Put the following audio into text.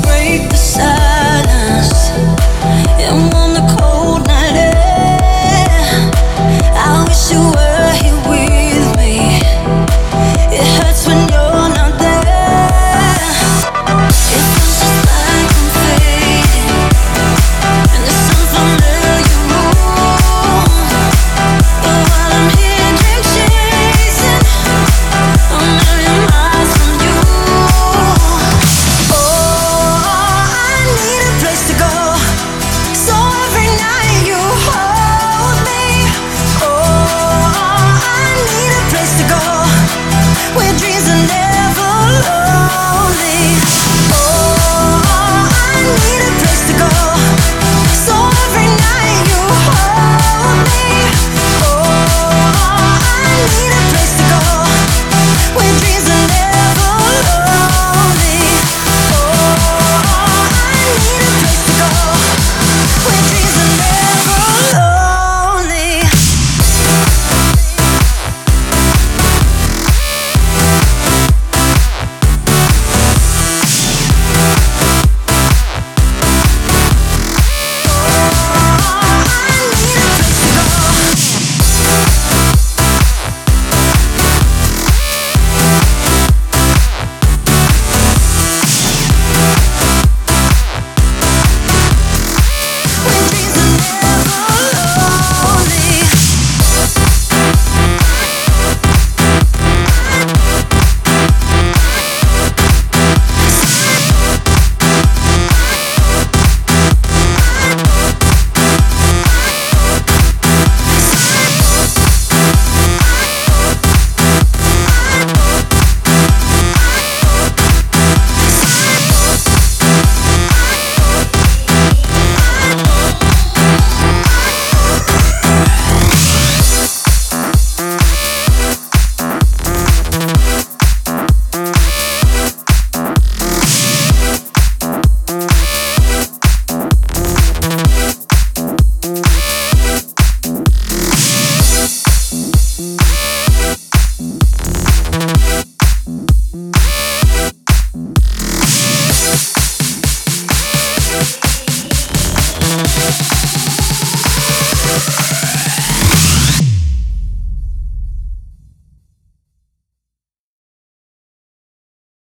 break the silence. Mm-hmm.